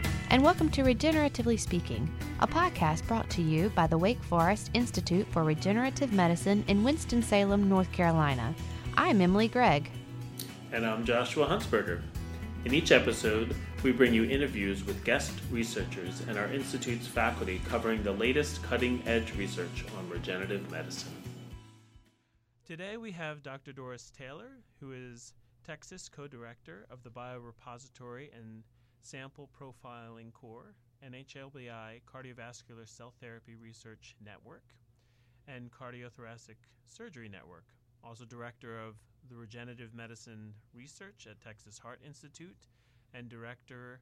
Hello, and welcome to Regeneratively Speaking, a podcast brought to you by the Wake Forest Institute for Regenerative Medicine in Winston-Salem, North Carolina. I'm Emily Gregg. And I'm Joshua Huntsberger. In each episode, we bring you interviews with guest researchers and our Institute's faculty covering the latest cutting edge research on regenerative medicine. Today we have Dr. Doris Taylor, who is Texas co director of the Biorepository and Sample Profiling Core, NHLBI Cardiovascular Cell Therapy Research Network, and Cardiothoracic Surgery Network. Also, director of the Regenerative Medicine Research at Texas Heart Institute, and director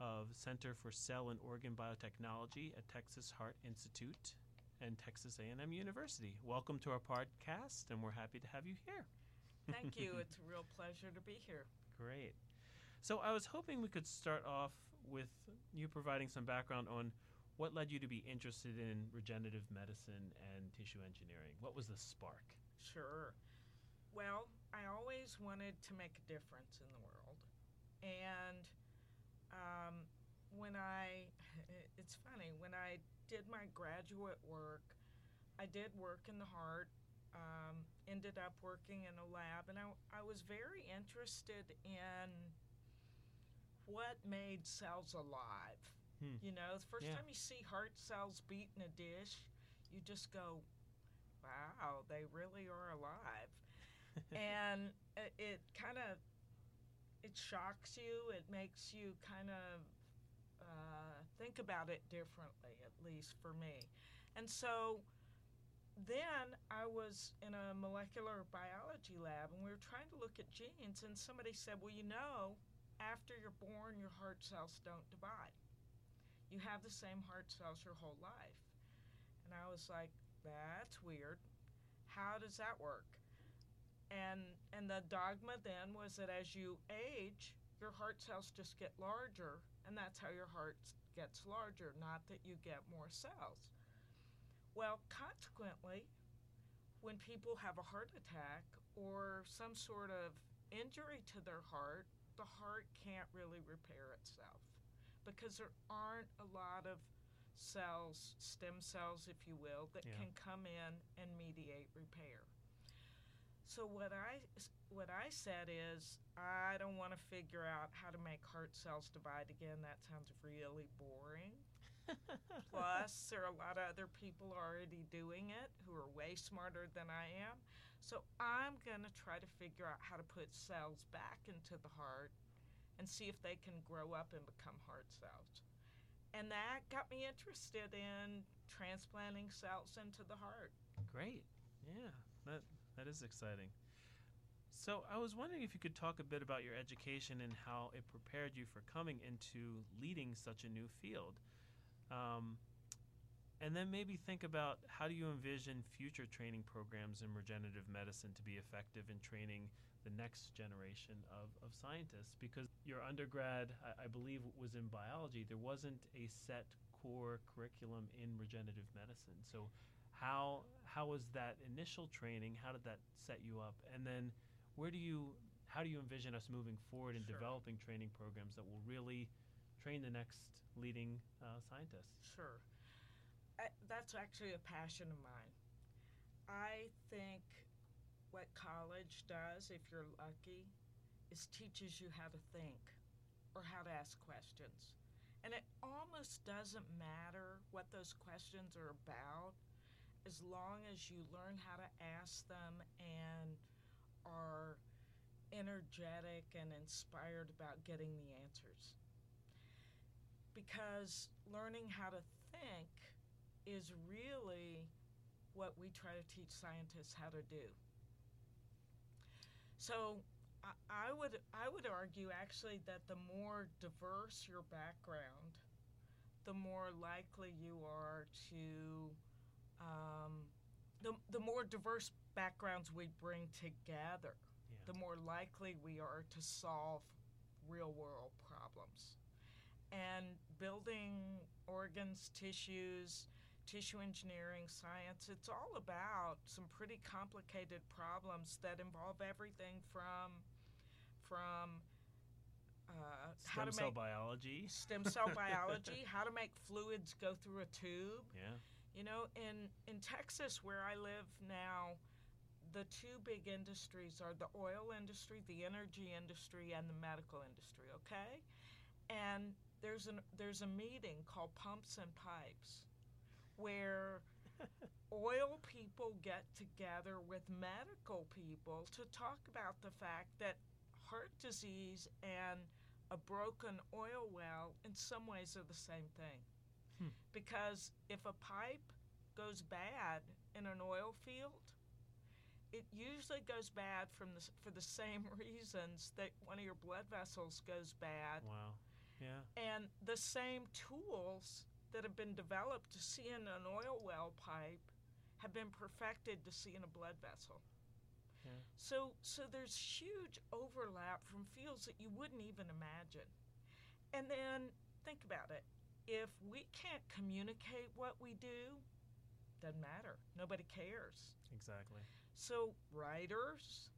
of Center for Cell and Organ Biotechnology at Texas Heart Institute and Texas A&M University. Welcome to our podcast, and we're happy to have you here. Thank you. It's a real pleasure to be here. Great. So I was hoping we could start off with you providing some background on what led you to be interested in regenerative medicine and tissue engineering. What was the spark? Sure. Well, I always wanted to make a difference in the world. And um, when I, it's funny, when I did my graduate work, I did work in the heart, um, ended up working in a lab, and I, I was very interested in what made cells alive. Hmm. You know, the first yeah. time you see heart cells beat in a dish, you just go, wow, they really are alive. and it, it kind of it shocks you. It makes you kind of uh, think about it differently, at least for me. And so then I was in a molecular biology lab and we were trying to look at genes, and somebody said, Well, you know, after you're born, your heart cells don't divide. You have the same heart cells your whole life. And I was like, That's weird. How does that work? And, and the dogma then was that as you age, your heart cells just get larger, and that's how your heart gets larger, not that you get more cells. Well, consequently, when people have a heart attack or some sort of injury to their heart, the heart can't really repair itself because there aren't a lot of cells, stem cells, if you will, that yeah. can come in and mediate repair. So what I what I said is I don't want to figure out how to make heart cells divide again. That sounds really boring. Plus, there are a lot of other people already doing it who are way smarter than I am. So I'm going to try to figure out how to put cells back into the heart and see if they can grow up and become heart cells. And that got me interested in transplanting cells into the heart. Great. Yeah. That that is exciting. So I was wondering if you could talk a bit about your education and how it prepared you for coming into leading such a new field. Um, and then maybe think about how do you envision future training programs in regenerative medicine to be effective in training the next generation of, of scientists? Because your undergrad, I, I believe, was in biology. There wasn't a set core curriculum in regenerative medicine. So how how was that initial training? How did that set you up? And then where do you how do you envision us moving forward in sure. developing training programs that will really train the next leading uh, scientists? Sure. That's actually a passion of mine. I think what college does, if you're lucky, is teaches you how to think or how to ask questions. And it almost doesn't matter what those questions are about as long as you learn how to ask them and are energetic and inspired about getting the answers. Because learning how to think is really what we try to teach scientists how to do. So I, would I would argue actually that the more diverse your background, the more likely you are to um, the, the more diverse backgrounds we bring together, yeah. the more likely we are to solve real world problems. And building organs, tissues, tissue engineering, science, it's all about some pretty complicated problems that involve everything from, from uh, how Stem to cell make biology. stem cell biology, how to make fluids go through a tube. Yeah. You know, in in Texas where I live now, the two big industries are the oil industry, the energy industry, and the medical industry. Okay, and there's an there's a meeting called Pumps and Pipes, where oil people get together with medical people to talk about the fact that heart disease and a broken oil well in some ways are the same thing. Hmm. Because if a pipe goes bad in an oil field, it usually goes bad from the, for the same reasons that one of your blood vessels goes bad Wow. Yeah. and the same tools that have been developed to see in an oil well pipe have been perfected to see in a blood vessel. Yeah. So so there's huge overlap from fields that you wouldn't even imagine. And then think about it. If we can't communicate what we do, doesn't matter. Nobody cares. Exactly. So, writers,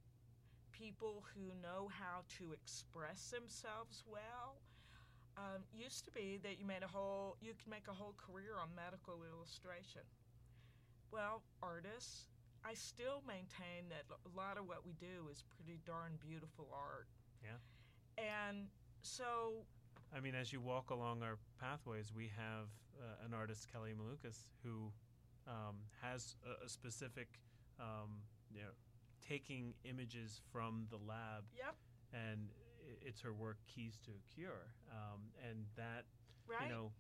people who know how to express themselves well, um, used to be that you made a whole, you could make a whole career on medical illustration. Well, artists, I still maintain that a lot of what we do is pretty darn beautiful art. Yeah. And so, I mean, as you walk along our pathways, we have uh, an artist, Kelly Malukas, who um, has a, a specific, um, you know, taking images from the lab, yep, and it's her work, Keys to a Cure, um, and that right? you know,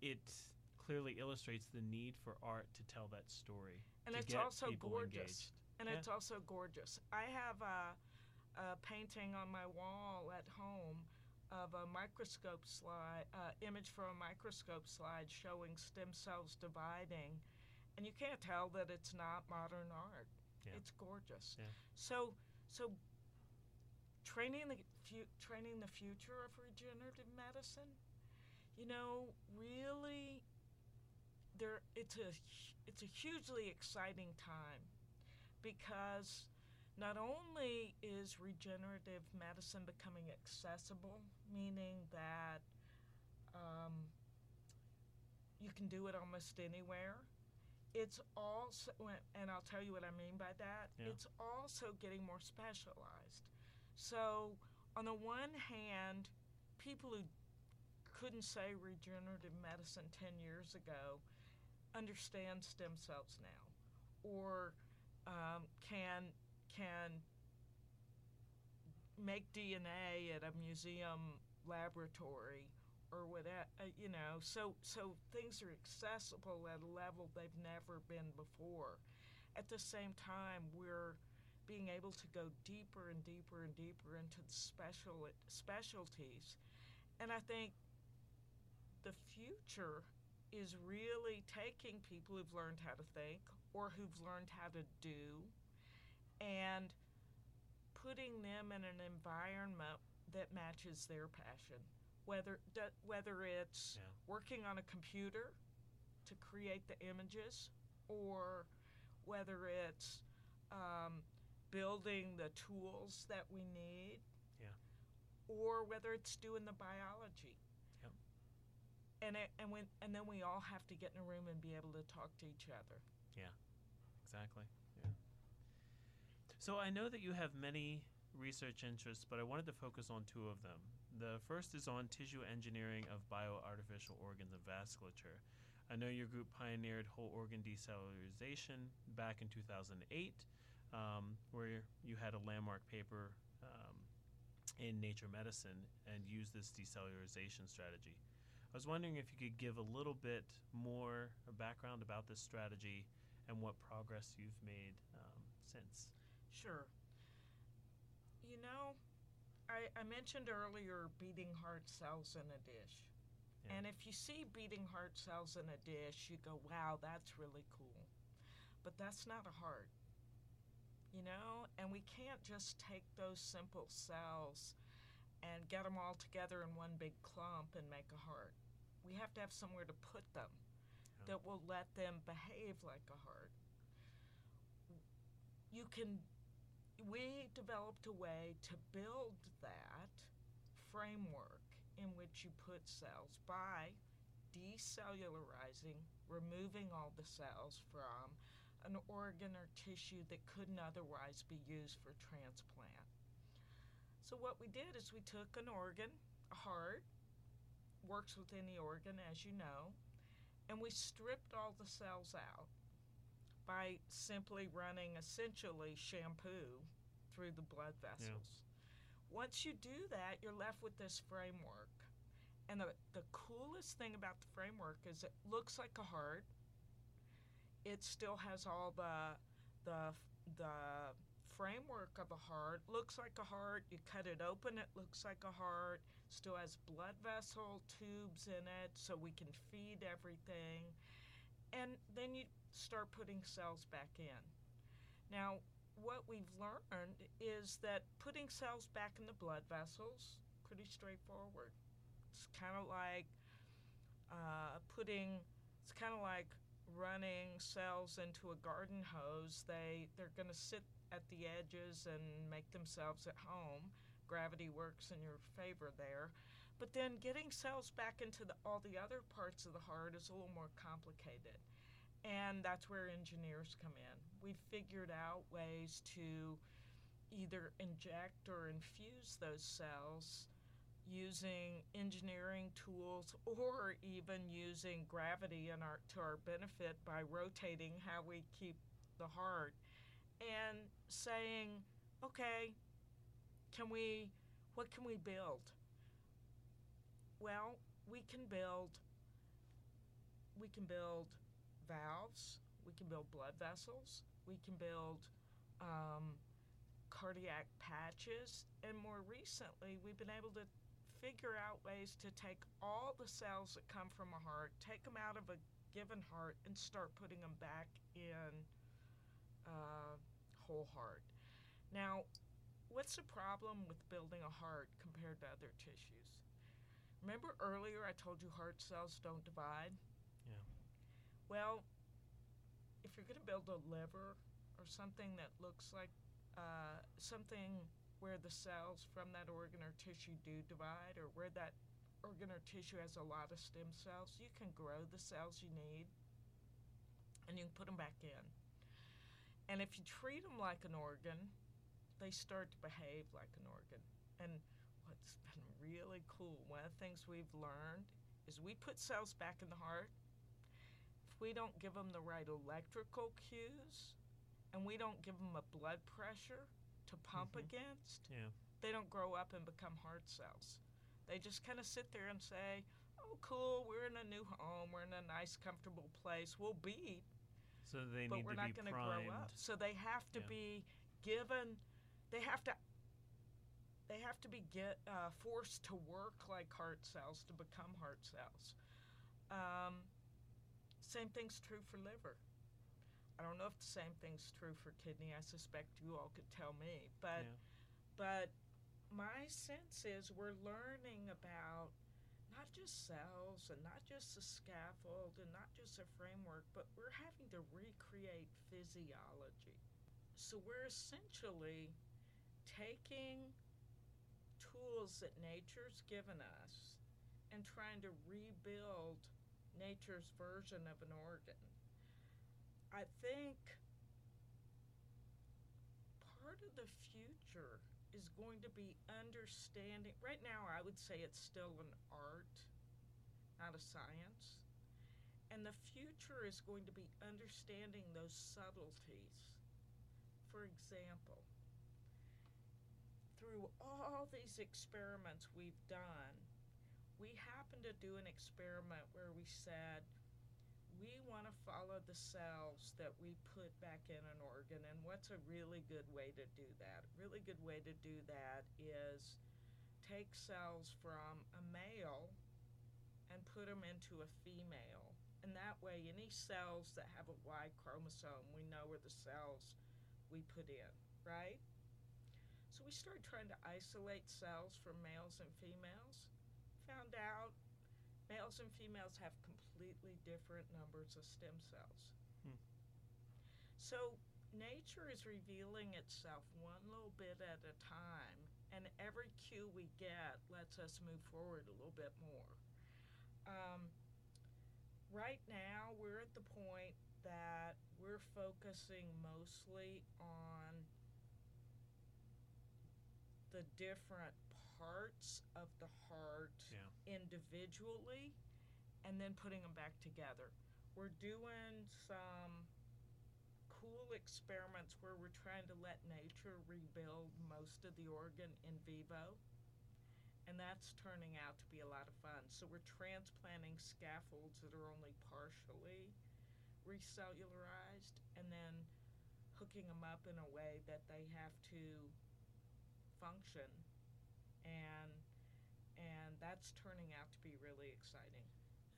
it clearly illustrates the need for art to tell that story. and it's also gorgeous. engaged. And Yeah. it's also gorgeous. I have a, a painting on my wall at home of a microscope slide, uh, image from a microscope slide showing stem cells dividing, and you can't tell that it's not modern art. Yeah. It's gorgeous. Yeah. So, so training the fu- training the future of regenerative medicine, you know, really, there it's a it's a hugely exciting time because not only is regenerative medicine becoming accessible, meaning that um, you can do it almost anywhere. It's also, and I'll tell you what I mean by that. Yeah. It's also getting more specialized. So, on the one hand, people who couldn't say regenerative medicine 10 years ago understand stem cells now or um, can can make DNA at a museum laboratory or whatever you know so so things are accessible at a level they've never been before. At the same time we're being able to go deeper and deeper and deeper into the special specialties and i think the future is really taking people who've learned how to think or who've learned how to do and putting them in an environment that matches their passion whether whether it's Yeah. working on a computer to create the images or whether it's um, building the tools that we need Yeah. or whether it's doing the biology Yep. and it, and when and then we all have to get in a room and be able to talk to each other Yeah, Exactly. Yeah. So I know that you have many research interests, but I wanted to focus on two of them. The first is on tissue engineering of bioartificial organs and vasculature. I know your group pioneered whole organ decellularization back in 2008, um, where you had a landmark paper um, in Nature Medicine and used this decellularization strategy. I was wondering if you could give a little bit more background about this strategy and what progress you've made um, since. Sure. You know, I, I mentioned earlier beating heart cells in a dish. Yeah. And if you see beating heart cells in a dish, you go, wow, that's really cool. But that's not a heart. You know? And we can't just take those simple cells and get them all together in one big clump and make a heart. We have to have somewhere to put them Yeah. that will let them behave like a heart. You can we developed a way to build that framework in which you put cells by decellularizing, removing all the cells from an organ or tissue that couldn't otherwise be used for transplant. So, what we did is we took an organ, a heart, works with any organ, as you know, and we stripped all the cells out by simply running essentially shampoo through the blood vessels. Yeah. Once you do that, you're left with this framework. And the, the coolest thing about the framework is it looks like a heart. It still has all the the the framework of a heart. Looks like a heart. You cut it open, it looks like a heart. Still has blood vessel tubes in it so we can feed everything. And then you start putting cells back in. Now, what we've learned is that putting cells back in the blood vessels pretty straightforward. It's kind of like uh, putting. It's kind of like running cells into a garden hose. They they're going to sit at the edges and make themselves at home. Gravity works in your favor there. But then getting cells back into the, all the other parts of the heart is a little more complicated. And that's where engineers come in. We've figured out ways to either inject or infuse those cells using engineering tools or even using gravity in our, to our benefit by rotating how we keep the heart and saying, okay, can we, what can we build? Well, we can build, we can build valves, we can build blood vessels, we can build um, cardiac patches, and more recently, we've been able to figure out ways to take all the cells that come from a heart, take them out of a given heart, and start putting them back in uh, whole heart. Now, what's the problem with building a heart compared to other tissues? Remember earlier I told you heart cells don't divide? Yeah. Well, if you're going to build a liver or something that looks like uh, something where the cells from that organ or tissue do divide, or where that organ or tissue has a lot of stem cells, you can grow the cells you need and you can put them back in. And if you treat them like an organ, they start to behave like an organ. And what's been really cool, one of the things we've learned is we put cells back in the heart. If we don't give them the right electrical cues and we don't give them a blood pressure to pump mm-hmm. against, yeah. they don't grow up and become heart cells. They just kind of sit there and say, oh, cool, we're in a new home, we're in a nice, comfortable place, we'll be." so they but need we're to not going to grow up. So they have to yeah. be given. They have to. They have to be get uh, forced to work like heart cells to become heart cells. Um, same thing's true for liver. I don't know if the same thing's true for kidney. I suspect you all could tell me, but yeah. but my sense is we're learning about not just cells and not just a scaffold and not just a framework, but we're having to recreate physiology. So we're essentially taking tools that nature's given us and trying to rebuild nature's version of an organ. I think part of the future is going to be understanding. Right now, I would say it's still an art, not a science. And the future is going to be understanding those subtleties. For example, through all these experiments we've done, we happened to do an experiment where we said, we want to follow the cells that we put back in an organ. And what's a really good way to do that? A really good way to do that is take cells from a male and put them into a female. And that way, any cells that have a Y chromosome, we know are the cells we put in, right? So we started trying to isolate cells from males and females. Found out males and females have completely different numbers of stem cells. Hmm. So nature is revealing itself one little bit at a time and every cue we get lets us move forward a little bit more. Um, right now, we're at the point that we're focusing mostly on the different parts of the heart Yeah. individually and then putting them back together. We're doing some cool experiments where we're trying to let nature rebuild most of the organ in vivo. And that's turning out to be a lot of fun. So we're transplanting scaffolds that are only partially recellularized and then hooking them up in a way that they have to function and and that's turning out to be really exciting.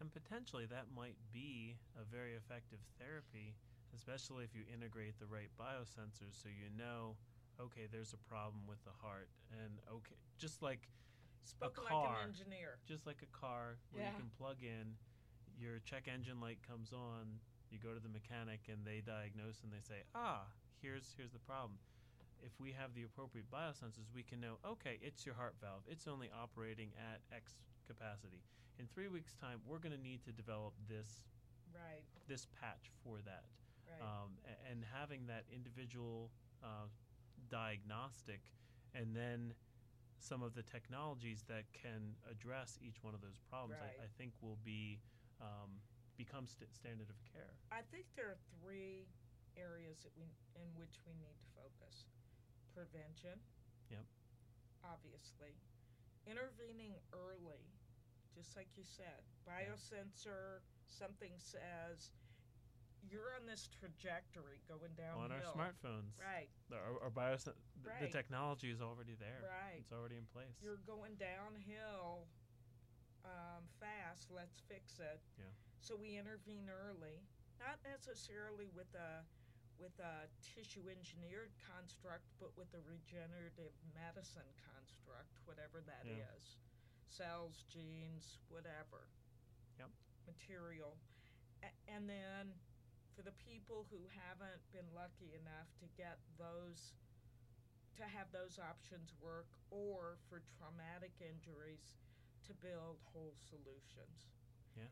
And potentially that might be a very effective therapy, especially if you integrate the right biosensors so you know, okay, there's a problem with the heart. And okay, just like like car. an engineer. just like a car where Yeah. you can plug in, your check engine light comes on, you go to the mechanic and they diagnose and they say, "Ah, here's here's the problem." If we have the appropriate biosensors, we can know, okay, it's your heart valve. It's only operating at X capacity. In 3 weeks time, we're going to need to develop this Right, this patch for that. right. Um, a- and having that individual uh, diagnostic and then some of the technologies that can address each one of those problems, Right. I, I think will be um, become st- standard of care. I think there are three areas that we in which we need to focus. Prevention. Yep. Obviously. Intervening early, just like you said. Biosensor, something says you're on this trajectory going downhill. On our smartphones, Right, our, our bios- the Right. technology is already there. right. It's already in place. You're going downhill um, fast. Let's fix it. Yeah. So we intervene early, not necessarily with a with a tissue engineered construct, but with a regenerative medicine construct, whatever that is, Yeah. Cells, genes, whatever. Yep. Material, A- and then for the people who haven't been lucky enough to get those to have those options work or for traumatic injuries to build whole solutions. Yeah.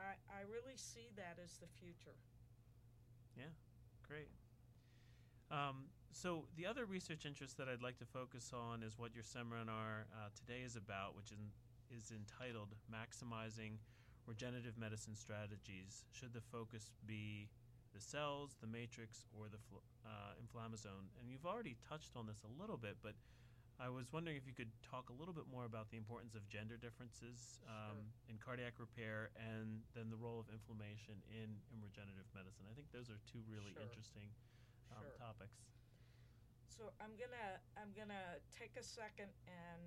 I, I really see that as the future. Yeah. Great. Um, so the other research interest that I'd like to focus on is what your seminar uh, today is about, which in, is entitled "Maximizing Regenerative Medicine Strategies." Should the focus be the cells, the matrix, or the fl- uh, inflammasome? And you've already touched on this a little bit, but I was wondering if you could talk a little bit more about the importance of gender differences um, in cardiac repair and then the role of inflammation in, in regenerative medicine. I think those are two really Sure. interesting um, Sure. topics. So I'm gonna I'm gonna take a second and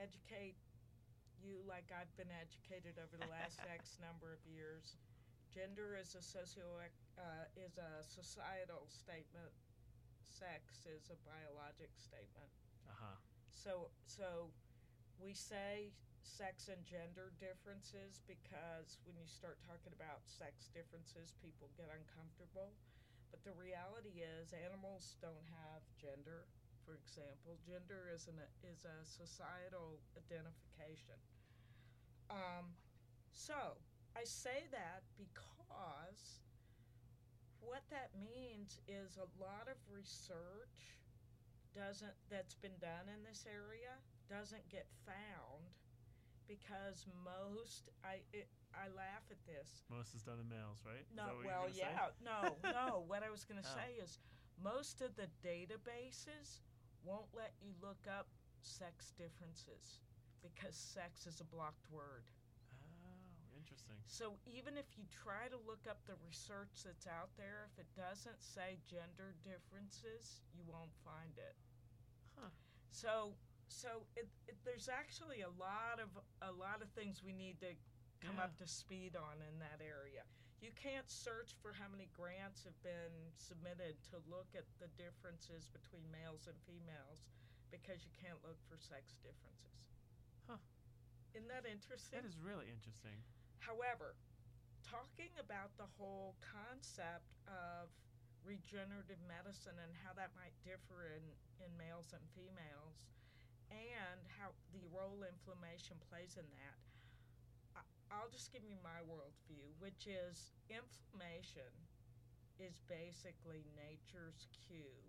educate you like I've been educated over the last X number of years. Gender is a socio uh, is a societal statement. Sex is a biologic statement. Uh huh. So so we say sex and gender differences because when you start talking about sex differences, people get uncomfortable. But the reality is animals don't have gender. For example, gender is an is a societal identification. Um, so I say that because what that means is a lot of research doesn't that's been done in this area doesn't get found because most I it, I laugh at this. Most is done in males, right? No, that what you're well, gonna say? yeah, no, no. What I was going to Oh. say is most of the databases won't let you look up sex differences because sex is a blocked word. Oh, interesting. So even if you try to look up the research that's out there, if it doesn't say gender differences, you won't find it. Huh. So so it, it, there's actually a lot of a lot of things we need to come Yeah. up to speed on in that area. You can't search for how many grants have been submitted to look at the differences between males and females because you can't look for sex differences. Huh. Isn't that interesting? That is really interesting. However, talking about the whole concept of regenerative medicine and how that might differ in, in males and females, and how the role inflammation plays in that. I'll just give you my worldview, which is inflammation is basically nature's cue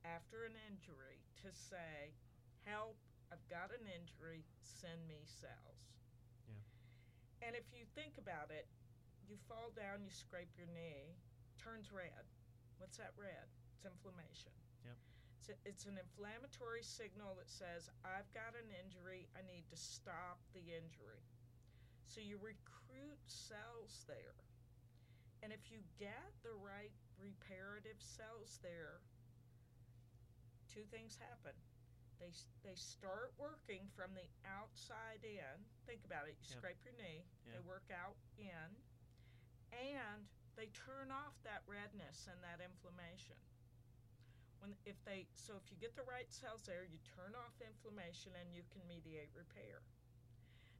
after an injury to say, Help, I've got an injury, send me cells. Yeah. And if you think about it, you fall down, you scrape your knee, turns red. What's that red? It's inflammation. Yep. It's, a, it's an inflammatory signal that says, I've got an injury, I need to stop the injury. So you recruit cells there. And if you get the right reparative cells there, two things happen. They, they start working from the outside in. Think about it. You scrape your knee, they work out in, and they turn off that redness and that inflammation. When if they so if you get the right cells there, you turn off inflammation and you can mediate repair.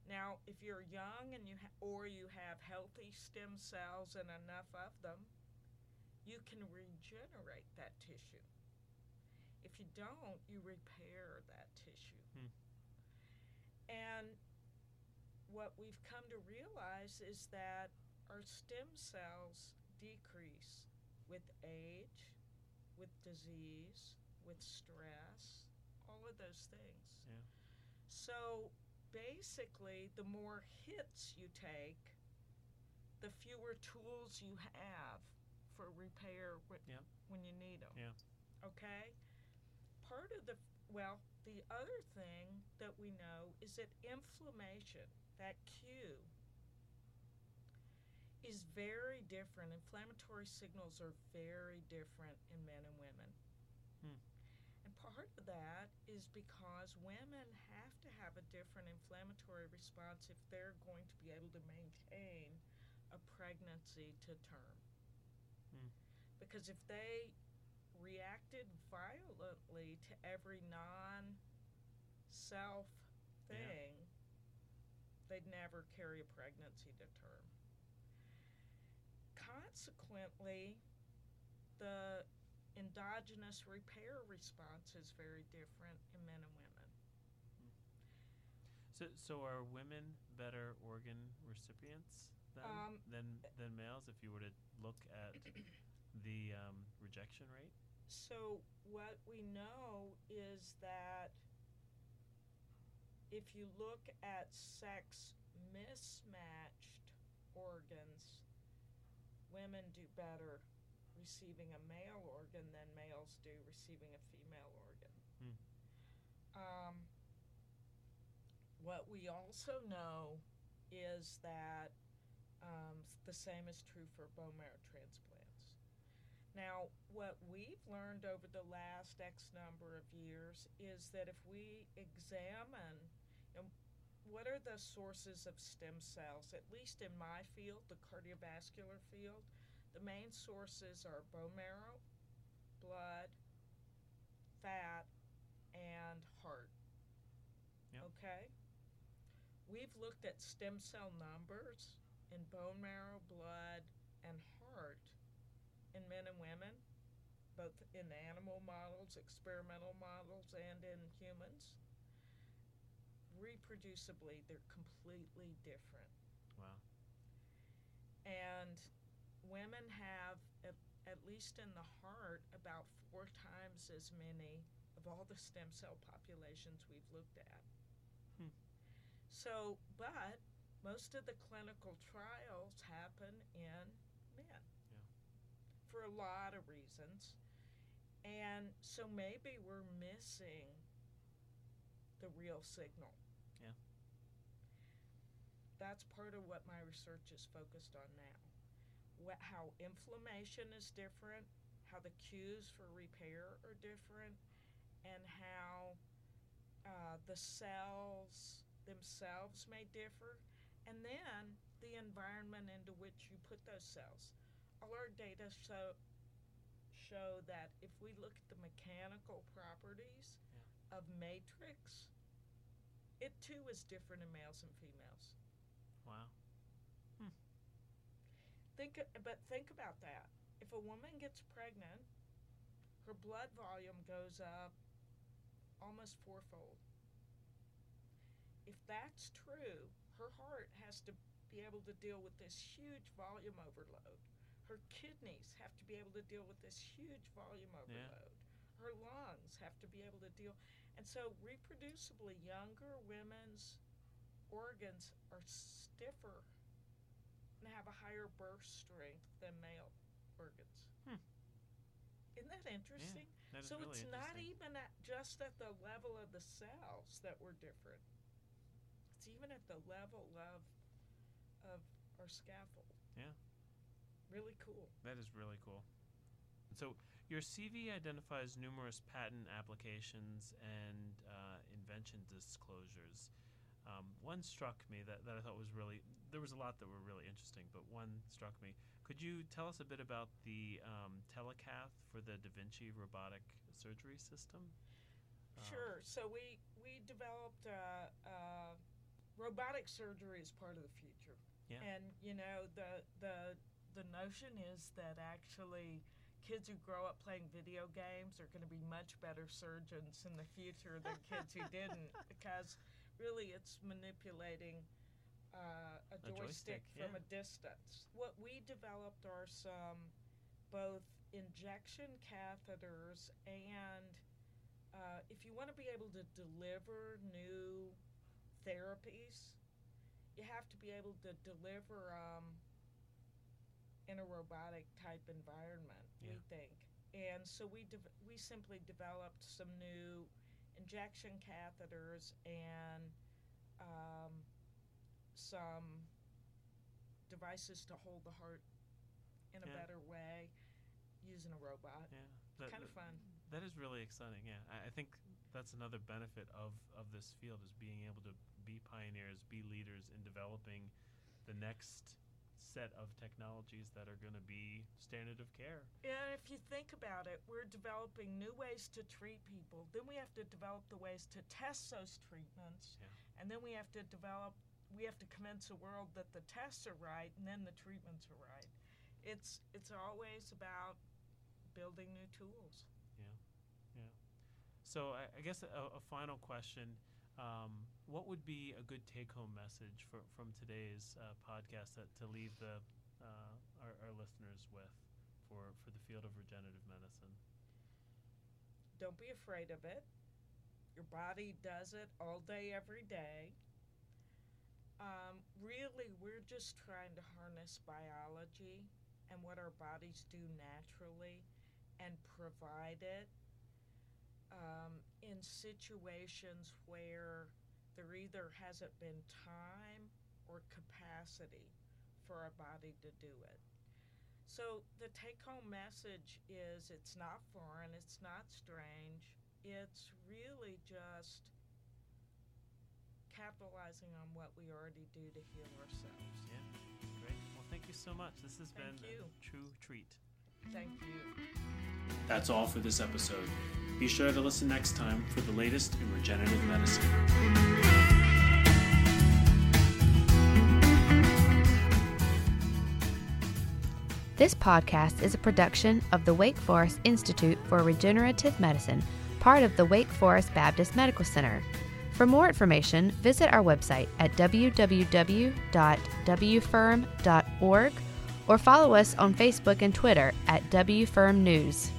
Now, if you're young and you ha- or you have healthy stem cells and enough of them, you can regenerate that tissue. If you don't, you repair that tissue. Hmm. And what we've come to realize is that our stem cells decrease with age, with disease, with stress, all of those things. Yeah. So basically, the more hits you take, the fewer tools you have for repair wh- Yep. when you need them. Yeah. Okay? Part of the, well, the other thing that we know is that inflammation, that cue, is very different. Inflammatory signals are very different in men and women. Hmm. And part of that is because women have to have a different inflammatory response if they're going to be able to maintain a pregnancy to term. Hmm. Because if they reacted violently to every non self Yeah. thing, they'd never carry a pregnancy to term. Consequently, the endogenous repair response is very different in men and women. So, so are women better organ recipients than Um, than than males? If you were to look at the um, rejection rate, So, what we know is that if you look at sex mismatched organs, women do better receiving a male organ than males do receiving a female organ. Hmm. Um, what we also know is that um, the same is true for bone marrow transplants. Now, what we've learned over the last X number of years is that if we examine what are the sources of stem cells, at least in my field, the cardiovascular field, the main sources are bone marrow, blood, fat, and heart. Yep. Okay? We've looked at stem cell numbers in bone marrow, blood, and heart in men and women, both in animal models, experimental models, and in humans. Reproducibly, they're completely different. wow. And women have, at, at least in the heart, about four times as many of all the stem cell populations we've looked at. Hmm. So, but most of the clinical trials happen in men Yeah. for a lot of reasons. And so maybe we're missing the real signal. Yeah. That's part of what my research is focused on now. What, how inflammation is different, how the cues for repair are different, and how uh, the cells themselves may differ, and then the environment into which you put those cells. All our data show show that if we look at the mechanical properties of matrix, it too is different in males and females. Wow. Hmm. Think, but think about that. if a woman gets pregnant, her blood volume goes up almost fourfold. If that's true, her heart has to be able to deal with this huge volume overload. Her kidneys have to be able to deal with this huge volume overload. Yeah. Her lungs have to be able to deal. And so, reproducibly, younger women's organs are stiffer and have a higher burst strength than male organs. Hmm. Isn't that interesting? Yeah, that so really it's not even at just at the level of the cells that we're different. It's even at the level of of our scaffold. Yeah. Really cool. That is really cool. So your CV identifies numerous patent applications and uh, invention disclosures. Um, one struck me that, that I thought was really, there was a lot that were really interesting, but one struck me. Could you tell us a bit about the um, telecath for the Da Vinci robotic surgery system? Sure. Um, so we, we developed uh, uh, robotic surgery as part of the future. Yeah. And, you know, the, the, the notion is that actually kids who grow up playing video games are going to be much better surgeons in the future than kids who didn't because – really it's manipulating uh, a, a, joystick, joystick from yeah. a distance. What we developed are some both injection catheters and uh, if you want to be able to deliver new therapies, you have to be able to deliver um, in a robotic type environment. Yeah. We think, and so we de- we simply developed some new injection catheters and um, some devices to hold the heart in a yeah. better way using a robot. Yeah, that, kind of fun. That is really exciting. Yeah, I, I think that's another benefit of of this field is being able to be pioneers, be leaders in developing the next set of technologies that are going to be standard of care. And if you think about it, we're developing new ways to treat people. Then we have to develop the ways to test those treatments. Yeah. And then we have to develop we have to convince the world that the tests are right and then the treatments are right. It's it's always about building new tools. Yeah. Yeah. So I, I guess a, a final question um, what would be a good take-home message for, from today's uh, podcast that, to leave the uh, our, our, listeners with for, for the field of regenerative medicine? Don't be afraid of it. Your body does it all day, every day. Um, really, we're just trying to harness biology and what our bodies do naturally and provide it um, in situations where there either hasn't been time or capacity for our body to do it. So the take home message is it's not foreign, it's not strange, it's really just capitalizing on what we already do to heal ourselves. Yeah, great. Well, thank you so much. This has thank been you. a true treat. Thank you. That's all for this episode. Be sure to listen next time for the latest in regenerative medicine. This podcast is a production of the Wake Forest Institute for Regenerative Medicine, part of the Wake Forest Baptist Medical Center. For more information, visit our website at www.wfirm.org or follow us on Facebook and Twitter at WFirm News.